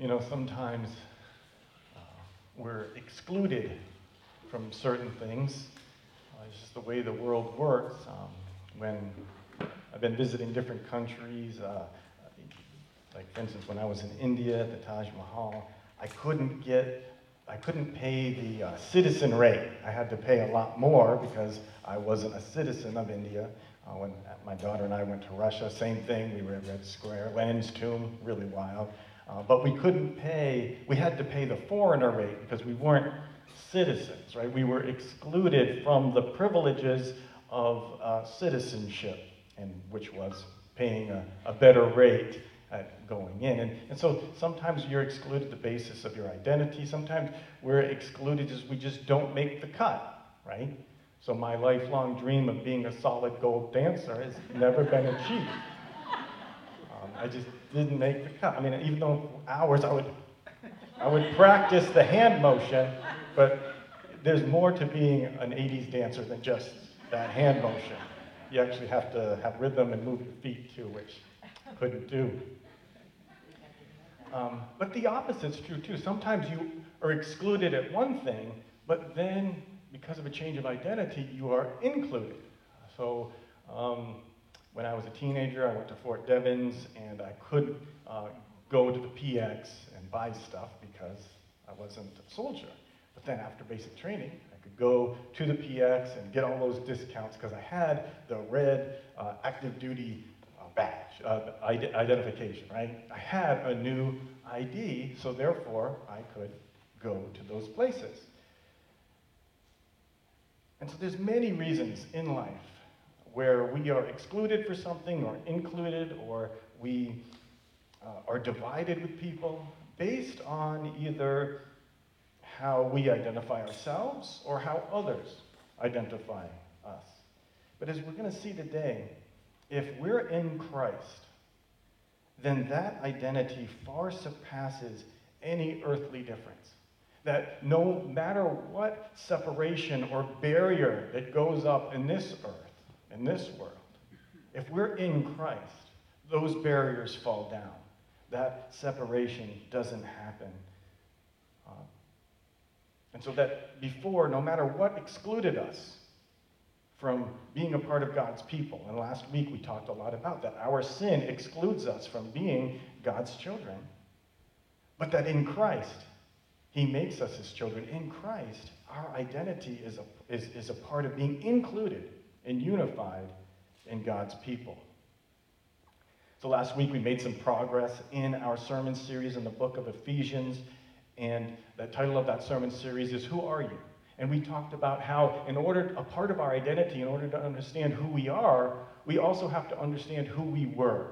you know, sometimes uh, we're excluded from certain things. Uh, it's just the way the world works. Um, when I've been visiting different countries, uh, like for instance, when I was in India at the Taj Mahal, I couldn't get, I couldn't pay the uh, citizen rate. I had to pay a lot more because I wasn't a citizen of India. Uh, when my daughter and I went to Russia, same thing. We were at Red Square, Lenin's tomb, really wild. Uh, but we couldn't pay, we had to pay the foreigner rate because we weren't citizens, right? We were excluded from the privileges of uh, citizenship, and which was paying a, a better rate at going in. And, and so sometimes you're excluded the basis of your identity. Sometimes we're excluded because we just don't make the cut, right? So my lifelong dream of being a solid gold dancer has never been achieved. I just didn't make the cut. I mean, even though hours I would, I would practice the hand motion, but there's more to being an 80s dancer than just that hand motion. You actually have to have rhythm and move your feet too, which I couldn't do. Um, but the opposite's true too. Sometimes you are excluded at one thing, but then because of a change of identity, you are included. So um, when I was a teenager, I went to Fort Devens and I could uh, go to the PX and buy stuff because I wasn't a soldier. But then after basic training, I could go to the PX and get all those discounts because I had the red uh, active duty uh, badge, uh, identification, right? I had a new ID, so therefore I could go to those places. And so there's many reasons in life where we are excluded for something or included or we uh, are divided with people based on either how we identify ourselves or how others identify us. But as we're going to see today, if we're in Christ, then that identity far surpasses any earthly difference. That no matter what separation or barrier that goes up in this earth, in this world, if we're in Christ, those barriers fall down. That separation doesn't happen. Uh, and so that before, no matter what excluded us from being a part of God's people, and last week we talked a lot about that, our sin excludes us from being God's children. But that in Christ, he makes us his children. In Christ, our identity is a, is, is a part of being included and unified in God's people. So last week we made some progress in our sermon series in the book of Ephesians, and the title of that sermon series is Who Are You? And we talked about how, in order, a part of our identity, in order to understand who we are, we also have to understand who we were.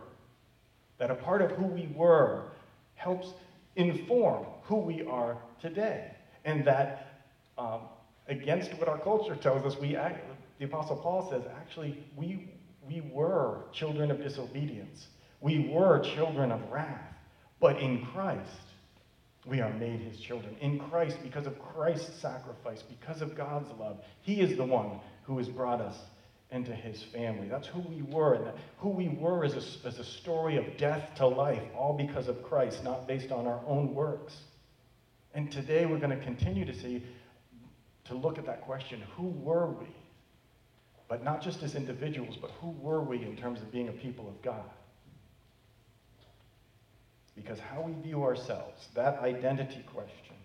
That a part of who we were helps inform who we are today. And that, um, against what our culture tells us, we act, the Apostle Paul says, actually, we, we were children of disobedience. We were children of wrath. But in Christ, we are made his children. In Christ, because of Christ's sacrifice, because of God's love, he is the one who has brought us into his family. That's who we were. And who we were is a, is a story of death to life, all because of Christ, not based on our own works. And today we're going to continue to see, to look at that question who were we? But not just as individuals, but who were we in terms of being a people of God? Because how we view ourselves, that identity question,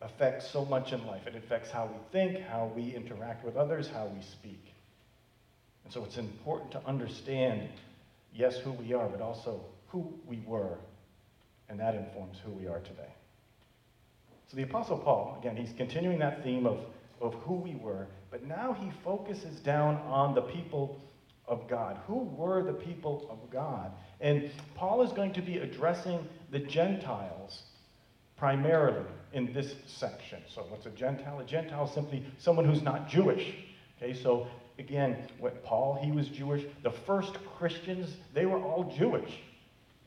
affects so much in life. It affects how we think, how we interact with others, how we speak. And so it's important to understand, yes, who we are, but also who we were. And that informs who we are today. So the Apostle Paul, again, he's continuing that theme of, of who we were, but now he focuses down on the people of God. Who were the people of God? And Paul is going to be addressing the Gentiles primarily in this section. So, what's a Gentile? A Gentile is simply someone who's not Jewish. Okay, so again, what Paul, he was Jewish. The first Christians, they were all Jewish.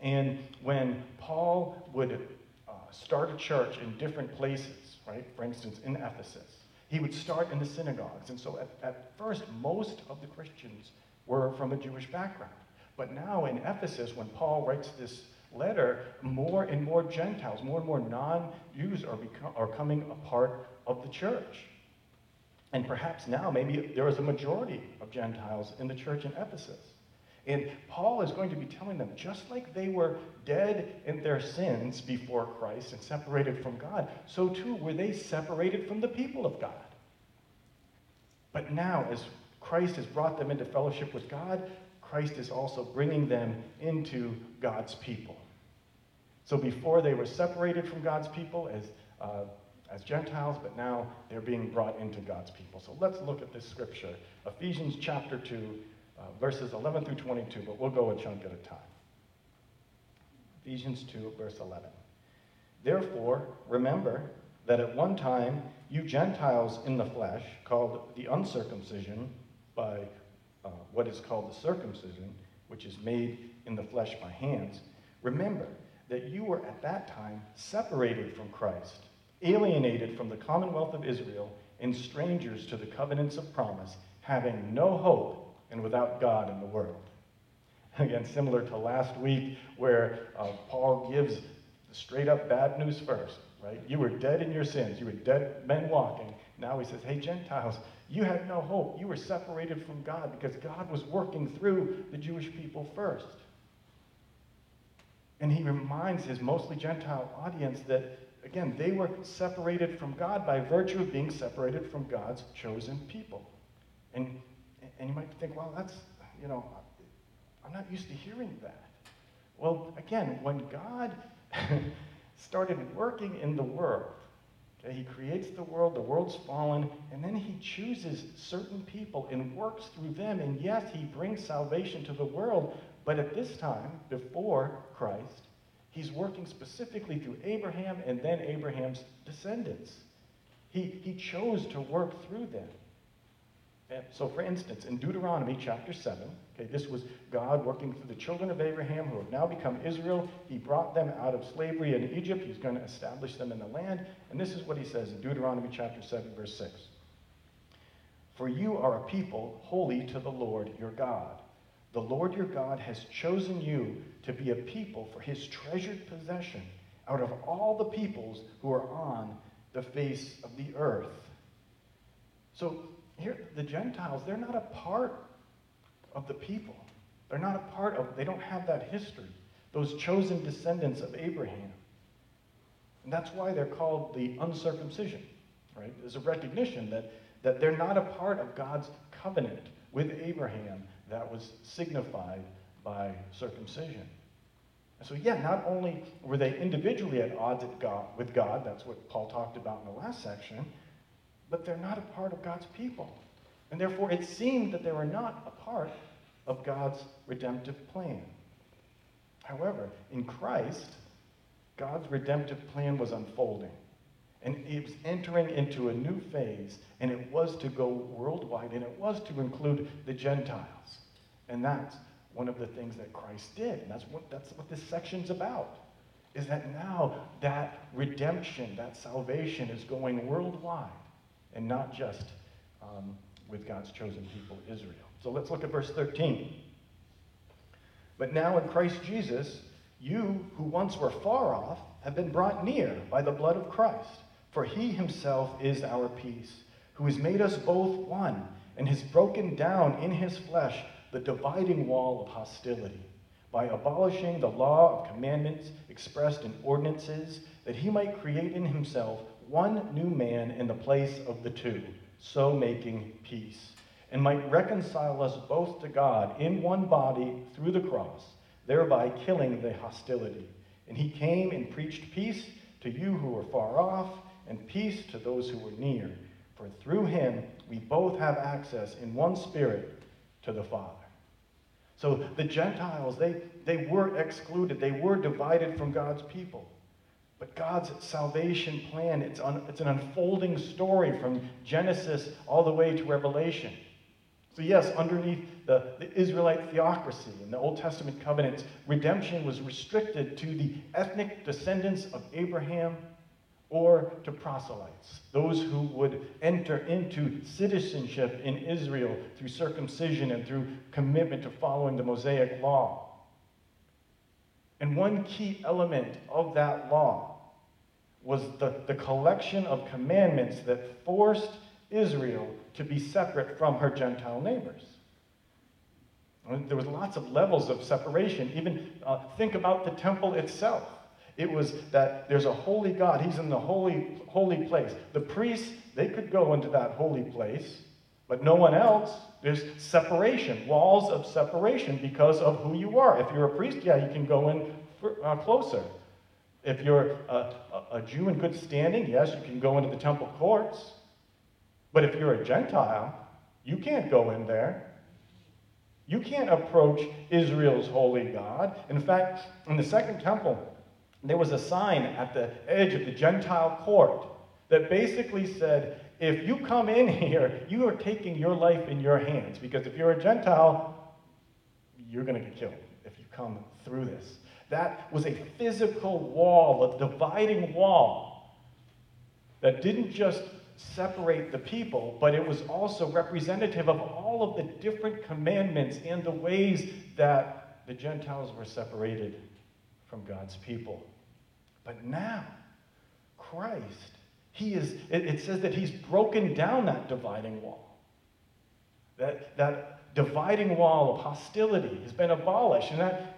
And when Paul would uh, start a church in different places, right, for instance, in Ephesus, he would start in the synagogues. And so at, at first, most of the Christians were from a Jewish background. But now in Ephesus, when Paul writes this letter, more and more Gentiles, more and more non Jews are, become, are coming a part of the church. And perhaps now, maybe there is a majority of Gentiles in the church in Ephesus. And Paul is going to be telling them just like they were dead in their sins before Christ and separated from God, so too were they separated from the people of God. But now, as Christ has brought them into fellowship with God, Christ is also bringing them into God's people. So before they were separated from God's people as, uh, as Gentiles, but now they're being brought into God's people. So let's look at this scripture Ephesians chapter 2, uh, verses 11 through 22, but we'll go a chunk at a time. Ephesians 2, verse 11. Therefore, remember that at one time you Gentiles in the flesh, called the uncircumcision by uh, what is called the circumcision, which is made in the flesh by hands, remember that you were at that time separated from Christ, alienated from the commonwealth of Israel, and strangers to the covenants of promise, having no hope and without God in the world. Again, similar to last week, where uh, Paul gives straight up bad news first, right? You were dead in your sins, you were dead men walking. Now he says, hey, Gentiles, you had no hope. You were separated from God because God was working through the Jewish people first. And he reminds his mostly Gentile audience that, again, they were separated from God by virtue of being separated from God's chosen people. And, and you might think, well, that's, you know, I'm not used to hearing that. Well, again, when God started working in the world, okay, he creates the world, the world's fallen, and then he chooses certain people and works through them. And yes, he brings salvation to the world, but at this time, before Christ, he's working specifically through Abraham and then Abraham's descendants. He, he chose to work through them. So, for instance, in Deuteronomy chapter 7, okay, this was God working through the children of Abraham who have now become Israel. He brought them out of slavery in Egypt. He's going to establish them in the land. And this is what he says in Deuteronomy chapter 7, verse 6. For you are a people holy to the Lord your God. The Lord your God has chosen you to be a people for his treasured possession out of all the peoples who are on the face of the earth. So here, the Gentiles, they're not a part of the people. They're not a part of, they don't have that history, those chosen descendants of Abraham. And that's why they're called the uncircumcision, right? There's a recognition that, that they're not a part of God's covenant with Abraham that was signified by circumcision. And so, yeah, not only were they individually at odds at God, with God, that's what Paul talked about in the last section, but they're not a part of God's people. And therefore, it seemed that they were not a part of God's redemptive plan. However, in Christ, God's redemptive plan was unfolding. And it was entering into a new phase, and it was to go worldwide, and it was to include the Gentiles. And that's one of the things that Christ did. And that's what, that's what this section's about. Is that now that redemption, that salvation is going worldwide and not just um, with God's chosen people, Israel. So let's look at verse 13. But now in Christ Jesus, you who once were far off have been brought near by the blood of Christ. For he himself is our peace, who has made us both one, and has broken down in his flesh the dividing wall of hostility, by abolishing the law of commandments expressed in ordinances, that he might create in himself one new man in the place of the two, so making peace, and might reconcile us both to God in one body through the cross, thereby killing the hostility. And he came and preached peace to you who were far off, and peace to those who were near. For through him we both have access in one spirit to the Father. So the Gentiles, they, they were excluded, they were divided from God's people. But God's salvation plan, it's, un, it's an unfolding story from Genesis all the way to Revelation. So, yes, underneath the, the Israelite theocracy and the Old Testament covenants, redemption was restricted to the ethnic descendants of Abraham or to proselytes, those who would enter into citizenship in Israel through circumcision and through commitment to following the Mosaic law. And one key element of that law was the, the collection of commandments that forced Israel to be separate from her Gentile neighbors. There was lots of levels of separation. Even uh, think about the temple itself. It was that there's a holy God. He's in the holy, holy place. The priests, they could go into that holy place, but no one else. There's separation, walls of separation because of who you are. If you're a priest, yeah, you can go in for, uh, closer. If you're a, a Jew in good standing, yes, you can go into the temple courts. But if you're a Gentile, you can't go in there. You can't approach Israel's holy God. In fact, in the second temple, there was a sign at the edge of the Gentile court that basically said, if you come in here, you are taking your life in your hands. Because if you're a Gentile, you're going to get killed if you come through this. That was a physical wall, a dividing wall that didn't just separate the people, but it was also representative of all of the different commandments and the ways that the Gentiles were separated from God's people. But now, Christ, he is, it, it says that he's broken down that dividing wall. That, that dividing wall of hostility has been abolished. And that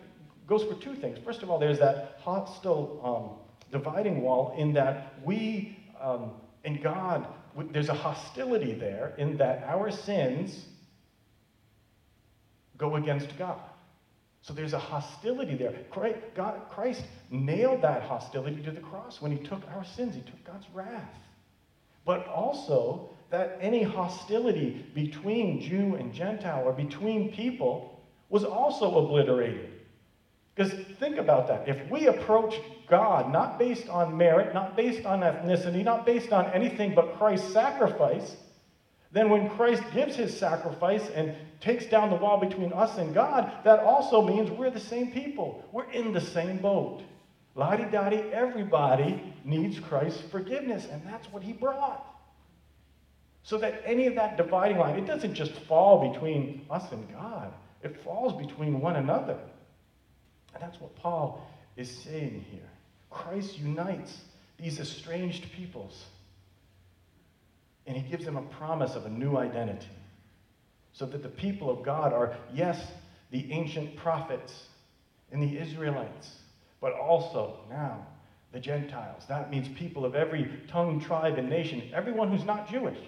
goes for two things. First of all, there's that hostile um, dividing wall in that we um, and God, there's a hostility there in that our sins go against God. So there's a hostility there. Christ nailed that hostility to the cross when he took our sins, he took God's wrath. But also that any hostility between Jew and Gentile or between people was also obliterated. Because think about that. If we approach God not based on merit, not based on ethnicity, not based on anything but Christ's sacrifice, then when Christ gives his sacrifice and takes down the wall between us and God, that also means we're the same people. We're in the same boat. Lottie dottie, everybody needs Christ's forgiveness, and that's what he brought. So that any of that dividing line, it doesn't just fall between us and God, it falls between one another. And that's what Paul is saying here. Christ unites these estranged peoples, and he gives them a promise of a new identity so that the people of God are, yes, the ancient prophets and the Israelites, but also now the Gentiles. That means people of every tongue, tribe, and nation, everyone who's not Jewish.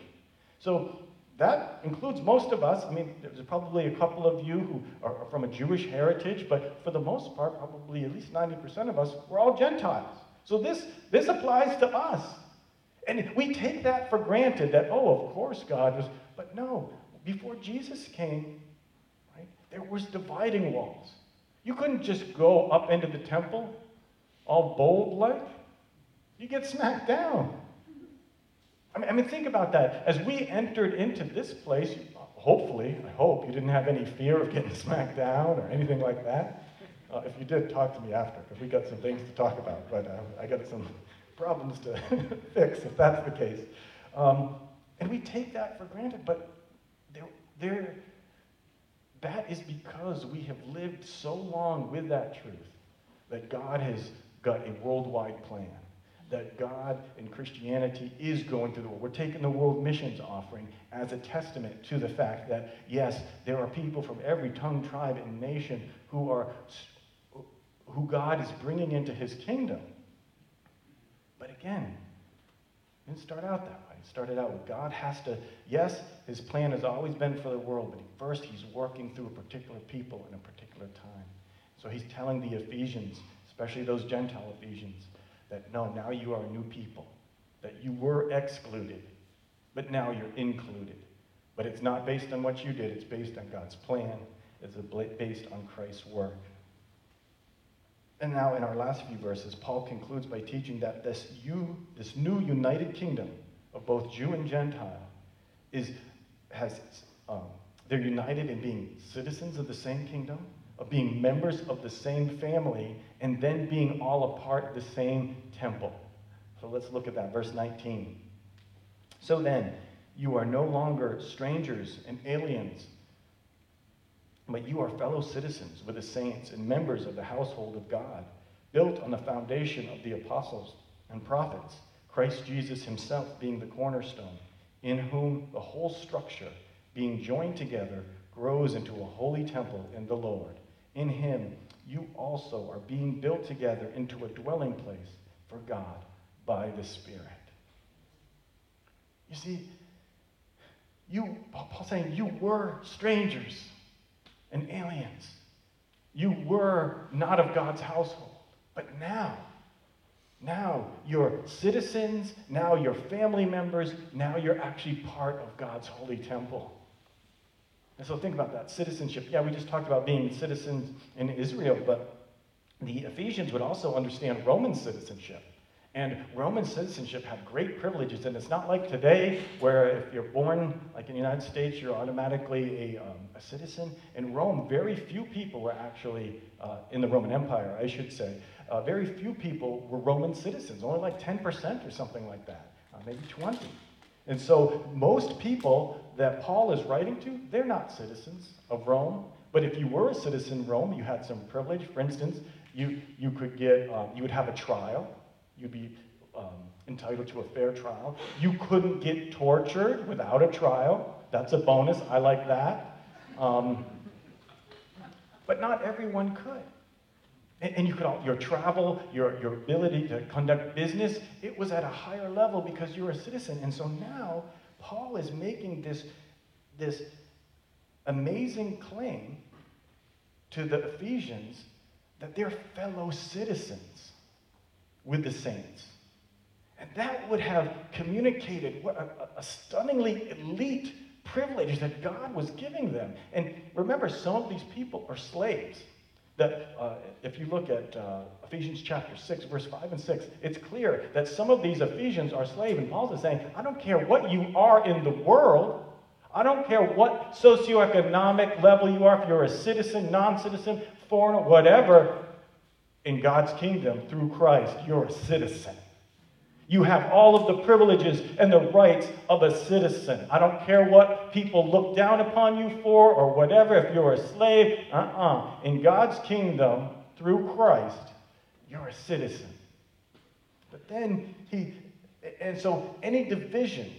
So that includes most of us. I mean, there's probably a couple of you who are from a Jewish heritage, but for the most part, probably at least 90% of us, we're all Gentiles. So this, this applies to us. And we take that for granted that, oh, of course God was, but no, before Jesus came, right, there was dividing walls. You couldn't just go up into the temple all bold like. You get smacked down. I mean, I mean, think about that. As we entered into this place, hopefully, I hope you didn't have any fear of getting smacked down or anything like that. Uh, if you did, talk to me after, because we got some things to talk about. But uh, I got some problems to fix if that's the case. Um, and we take that for granted, but there, that is because we have lived so long with that truth that God has got a worldwide plan. That God and Christianity is going through the world. We're taking the world missions offering as a testament to the fact that, yes, there are people from every tongue, tribe, and nation who are who God is bringing into his kingdom. But again, it didn't start out that way It started out with God has to, yes, his plan has always been for the world, but first he's working through a particular people in a particular time. So he's telling the Ephesians, especially those Gentile Ephesians, that no, now you are a new people, that you were excluded, but now you're included. But it's not based on what you did, it's based on God's plan, it's based on Christ's work. And now, in our last few verses, Paul concludes by teaching that this, you, this new united kingdom of both Jew and Gentile is, has, um, they're united in being citizens of the same kingdom, of being members of the same family, and then being all a part of the same temple. So let's look at that. Verse 19. So then, you are no longer strangers and aliens But you are fellow citizens with the saints and members of the household of God, built on the foundation of the apostles and prophets, Christ Jesus himself being the cornerstone, in whom the whole structure, being joined together, grows into a holy temple in the Lord. In him you also are being built together into a dwelling place for God by the Spirit. You see, you, Paul's saying, you were strangers and aliens. You were not of God's household. But now, now you're citizens, now you're family members, now you're actually part of God's holy temple. And so think about that citizenship. Yeah, we just talked about being citizens in Israel, but the Ephesians would also understand Roman citizenship. And Roman citizenship had great privileges, and it's not like today where if you're born, like in the United States, you're automatically a, um, a citizen. In Rome, very few people were actually, uh, in the Roman Empire, I should say, uh, very few people were Roman citizens, only like 10% or something like that, uh, maybe 20. And so most people that Paul is writing to, they're not citizens of Rome. But if you were a citizen of Rome, you had some privilege. For instance, you, you could get, um, you would have a trial You'd be um, entitled to a fair trial. You couldn't get tortured without a trial. That's a bonus. I like that. Um, but not everyone could. And, and you could all, your travel, your, your ability to conduct business, it was at a higher level because you're a citizen. And so now Paul is making this, this amazing claim to the Ephesians that they're fellow citizens with the saints. And that would have communicated what a, a stunningly elite privilege that God was giving them. And remember, some of these people are slaves. That uh, if you look at uh, Ephesians chapter 6, verse 5 and 6, it's clear that some of these Ephesians are slaves. And Paul is saying, I don't care what you are in the world, I don't care what socioeconomic level you are, if you're a citizen, non citizen, foreigner, whatever, in God's kingdom through Christ, you're a citizen. You have all of the privileges and the rights of a citizen. I don't care what people look down upon you for or whatever. If you're a slave, uh uh-uh. uh In God's kingdom, through Christ, you're a citizen. But then he, and so any division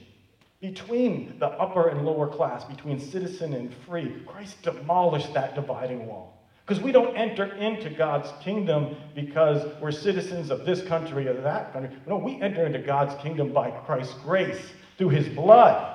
between the upper and lower class, between citizen and free, Christ demolished that dividing wall. Because we don't enter into God's kingdom because we're citizens of this country or that country. No, we enter into God's kingdom by Christ's grace through his blood.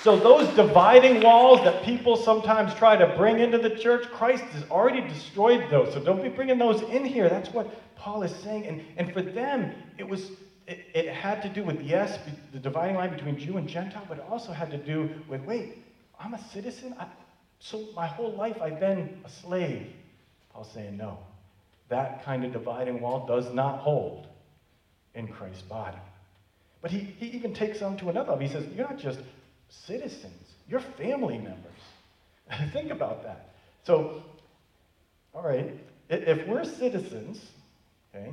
So, those dividing walls that people sometimes try to bring into the church, Christ has already destroyed those. So, don't be bringing those in here. That's what Paul is saying. And, and for them, it was. It, it had to do with, yes, the dividing line between Jew and Gentile, but it also had to do with, wait, I'm a citizen? I, so my whole life I've been a slave. Paul's saying, no, that kind of dividing wall does not hold in Christ's body. But he, he even takes on to another level. He says, you're not just citizens, you're family members. Think about that. So, all right, if we're citizens, okay,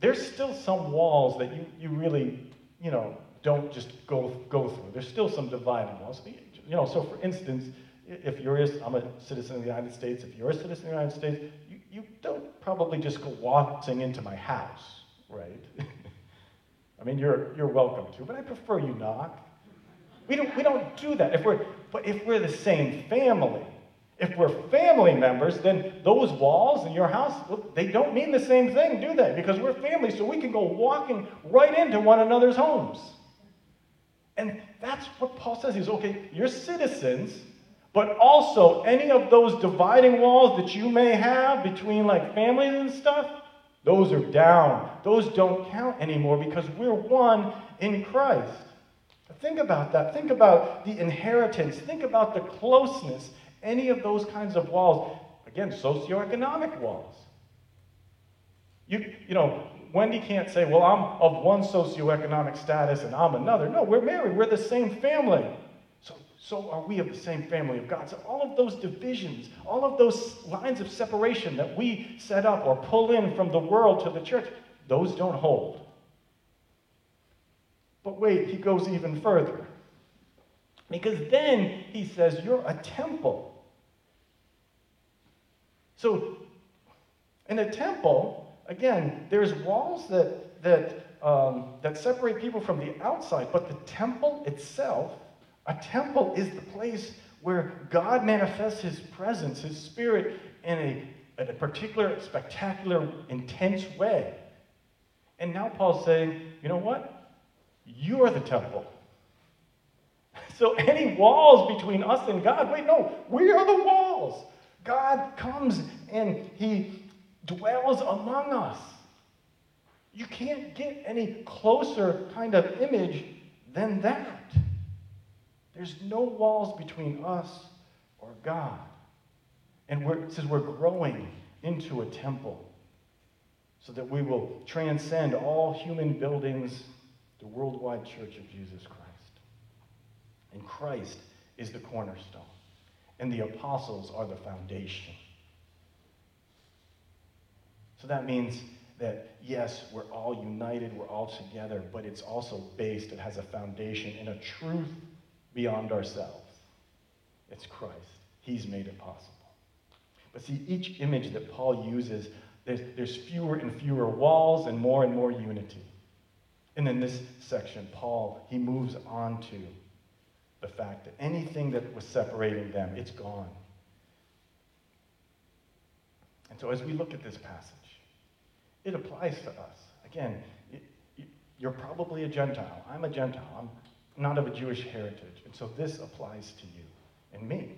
there's still some walls that you, you really, you know, don't just go, go through. There's still some dividing walls. You know, so for instance, if you're a, I'm a citizen of the United States, if you're a citizen of the United States, you, you don't probably just go waltzing into my house, right? I mean, you're, you're welcome to, but I prefer you knock. We don't, we don't do that. If we're, but if we're the same family, if we're family members, then those walls in your house, they don't mean the same thing, do they? Because we're family, so we can go walking right into one another's homes. And that's what Paul says. He's okay, you're citizens, but also, any of those dividing walls that you may have between like families and stuff, those are down. Those don't count anymore because we're one in Christ. Think about that. Think about the inheritance. Think about the closeness. Any of those kinds of walls. Again, socioeconomic walls. You, you know, Wendy can't say, well, I'm of one socioeconomic status and I'm another. No, we're married. We're the same family so are we of the same family of God. So all of those divisions, all of those lines of separation that we set up or pull in from the world to the church, those don't hold. But wait, he goes even further. Because then he says, You're a temple. So, in a temple, again, there's walls that, that, um, that separate people from the outside, but the temple itself, a temple is the place where God manifests his presence, his spirit, in a, in a particular, spectacular, intense way. And now Paul's saying, you know what? You are the temple. So any walls between us and God, wait, no, we are the walls. God comes and he dwells among us. You can't get any closer kind of image than that. There's no walls between us or God. And it says we're growing into a temple so that we will transcend all human buildings, the worldwide church of Jesus Christ. And Christ is the cornerstone, and the apostles are the foundation. So that means that, yes, we're all united, we're all together, but it's also based, it has a foundation in a truth beyond ourselves. It's Christ. He's made it possible. But see, each image that Paul uses, there's, there's fewer and fewer walls and more and more unity. And in this section, Paul, he moves on to the fact that anything that was separating them, it's gone. And so as we look at this passage, it applies to us. Again, you're probably a Gentile. I'm a Gentile. I'm not of a Jewish heritage. And so this applies to you and me.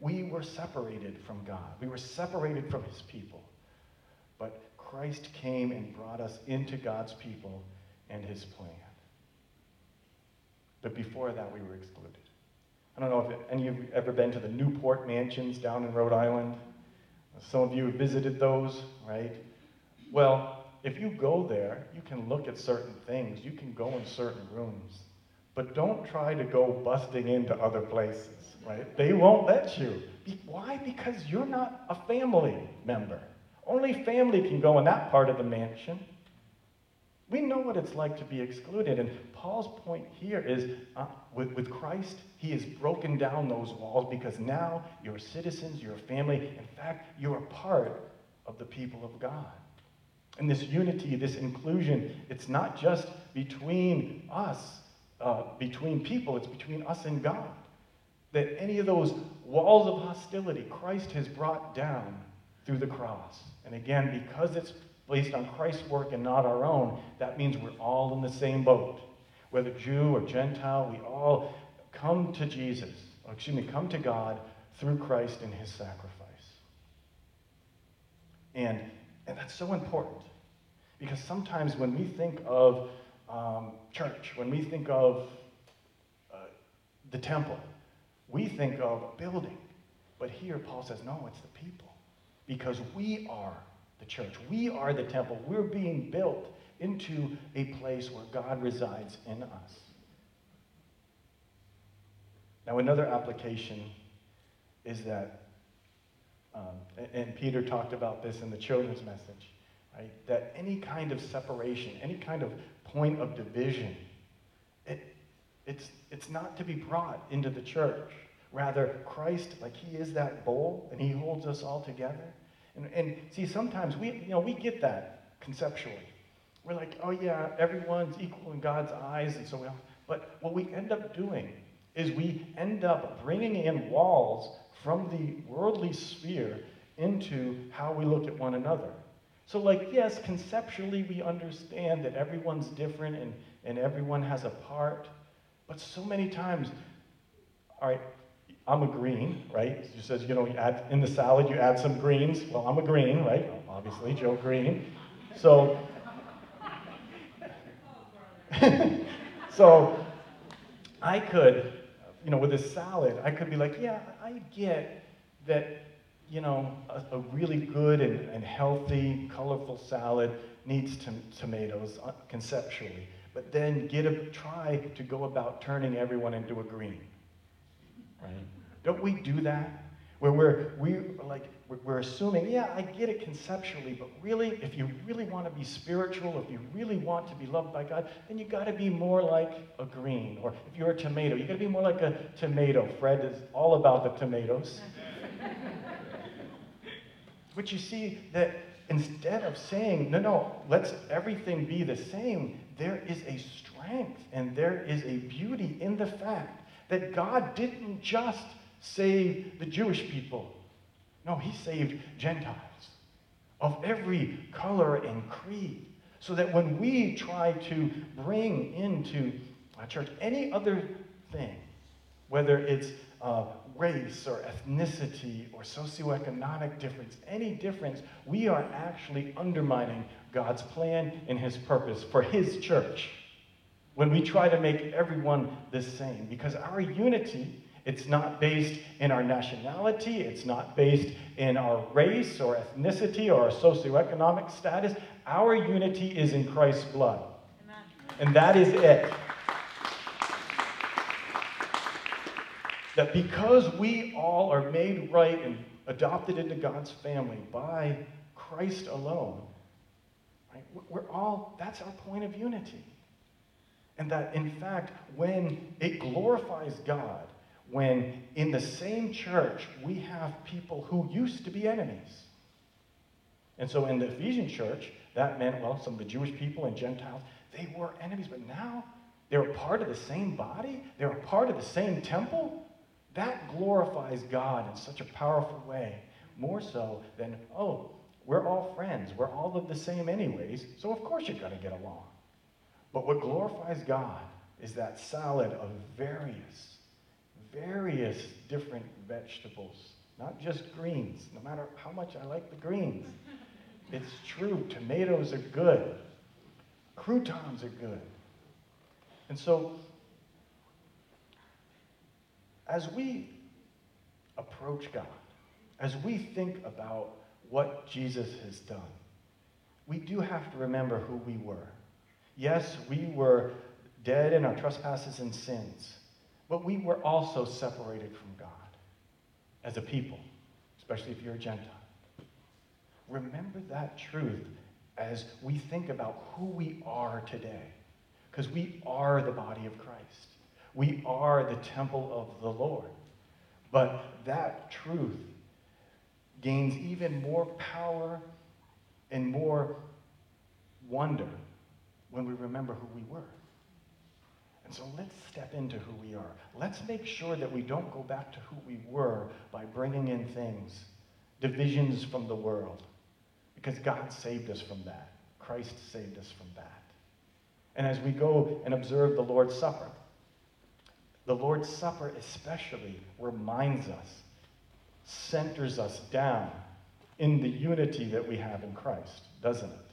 We were separated from God, we were separated from his people. But Christ came and brought us into God's people and his plan. But before that, we were excluded. I don't know if any of you have ever been to the Newport Mansions down in Rhode Island. Some of you have visited those, right? Well, if you go there, you can look at certain things. You can go in certain rooms. But don't try to go busting into other places, right? They won't let you. Why? Because you're not a family member. Only family can go in that part of the mansion. We know what it's like to be excluded. And Paul's point here is uh, with, with Christ, he has broken down those walls because now you're citizens, you're family. In fact, you're a part of the people of God. And this unity, this inclusion, it's not just between us, uh, between people, it's between us and God. That any of those walls of hostility, Christ has brought down through the cross. And again, because it's based on Christ's work and not our own, that means we're all in the same boat. Whether Jew or Gentile, we all come to Jesus, or excuse me, come to God through Christ and his sacrifice. And, and that's so important because sometimes when we think of um, church, when we think of uh, the temple, we think of a building. But here Paul says, no, it's the people because we are the church. We are the temple. We're being built into a place where God resides in us. Now, another application is that, um, and Peter talked about this in the children's message, right? That any kind of separation, any kind of point of division, it, it's, it's not to be brought into the church. Rather, Christ, like He is that bowl and He holds us all together. And, and see, sometimes we, you know, we get that conceptually. We're like, oh yeah, everyone's equal in God's eyes, and so we. But what we end up doing is we end up bringing in walls from the worldly sphere into how we look at one another. So, like, yes, conceptually we understand that everyone's different and, and everyone has a part, but so many times, all right, I'm a green, right? It says, you know, you add in the salad, you add some greens. Well, I'm a green, right? Obviously, Joe Green. So, so I could, you know, with this salad, I could be like, yeah, I get that, you know, a, a really good and, and, healthy, colorful salad needs to, tomatoes uh, conceptually, but then get a try to go about turning everyone into a green, right? Don't we do that? Where we're, we like, we're assuming, yeah, I get it conceptually, but really, if you really want to be spiritual, if you really want to be loved by God, then you got to be more like a green. Or if you're a tomato, you got to be more like a tomato. Fred is all about the tomatoes. but you see that instead of saying, no, no, let's everything be the same, there is a strength and there is a beauty in the fact that God didn't just save the Jewish people. No, he saved Gentiles of every color and creed. So that when we try to bring into a church any other thing, whether it's uh, race or ethnicity or socioeconomic difference, any difference, we are actually undermining God's plan and his purpose for his church when we try to make everyone the same. Because our unity, it's not based in our nationality, it's not based in our race or ethnicity or our socioeconomic status. Our unity is in Christ's blood. Amen. And that is it. That because we all are made right and adopted into God's family by Christ alone, right, we're all, that's our point of unity. And that, in fact, when it glorifies God, when in the same church we have people who used to be enemies. And so in the Ephesian church, that meant, well, some of the Jewish people and Gentiles, they were enemies, but now they're part of the same body, they're a part of the same temple. That glorifies God in such a powerful way, more so than, oh, we're all friends, we're all of the same, anyways, so of course you're going to get along. But what glorifies God is that salad of various, various different vegetables, not just greens, no matter how much I like the greens. It's true, tomatoes are good, croutons are good. And so, as we approach God, as we think about what Jesus has done, we do have to remember who we were. Yes, we were dead in our trespasses and sins, but we were also separated from God as a people, especially if you're a Gentile. Remember that truth as we think about who we are today, because we are the body of Christ. We are the temple of the Lord. But that truth gains even more power and more wonder when we remember who we were. And so let's step into who we are. Let's make sure that we don't go back to who we were by bringing in things, divisions from the world, because God saved us from that. Christ saved us from that. And as we go and observe the Lord's Supper, the Lord's Supper especially reminds us, centers us down in the unity that we have in Christ, doesn't it?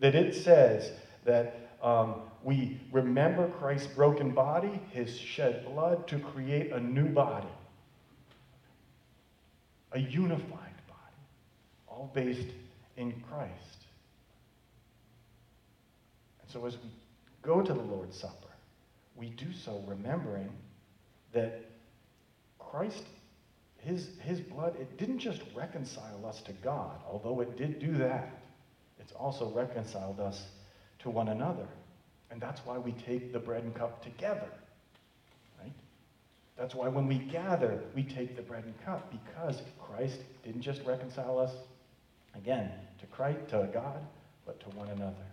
That it says that um, we remember Christ's broken body, his shed blood, to create a new body, a unified body, all based in Christ. And so as we go to the Lord's Supper, we do so remembering that Christ, his, his blood, it didn't just reconcile us to God, although it did do that. It's also reconciled us to one another. And that's why we take the bread and cup together. Right? That's why when we gather, we take the bread and cup because Christ didn't just reconcile us again to Christ, to God, but to one another.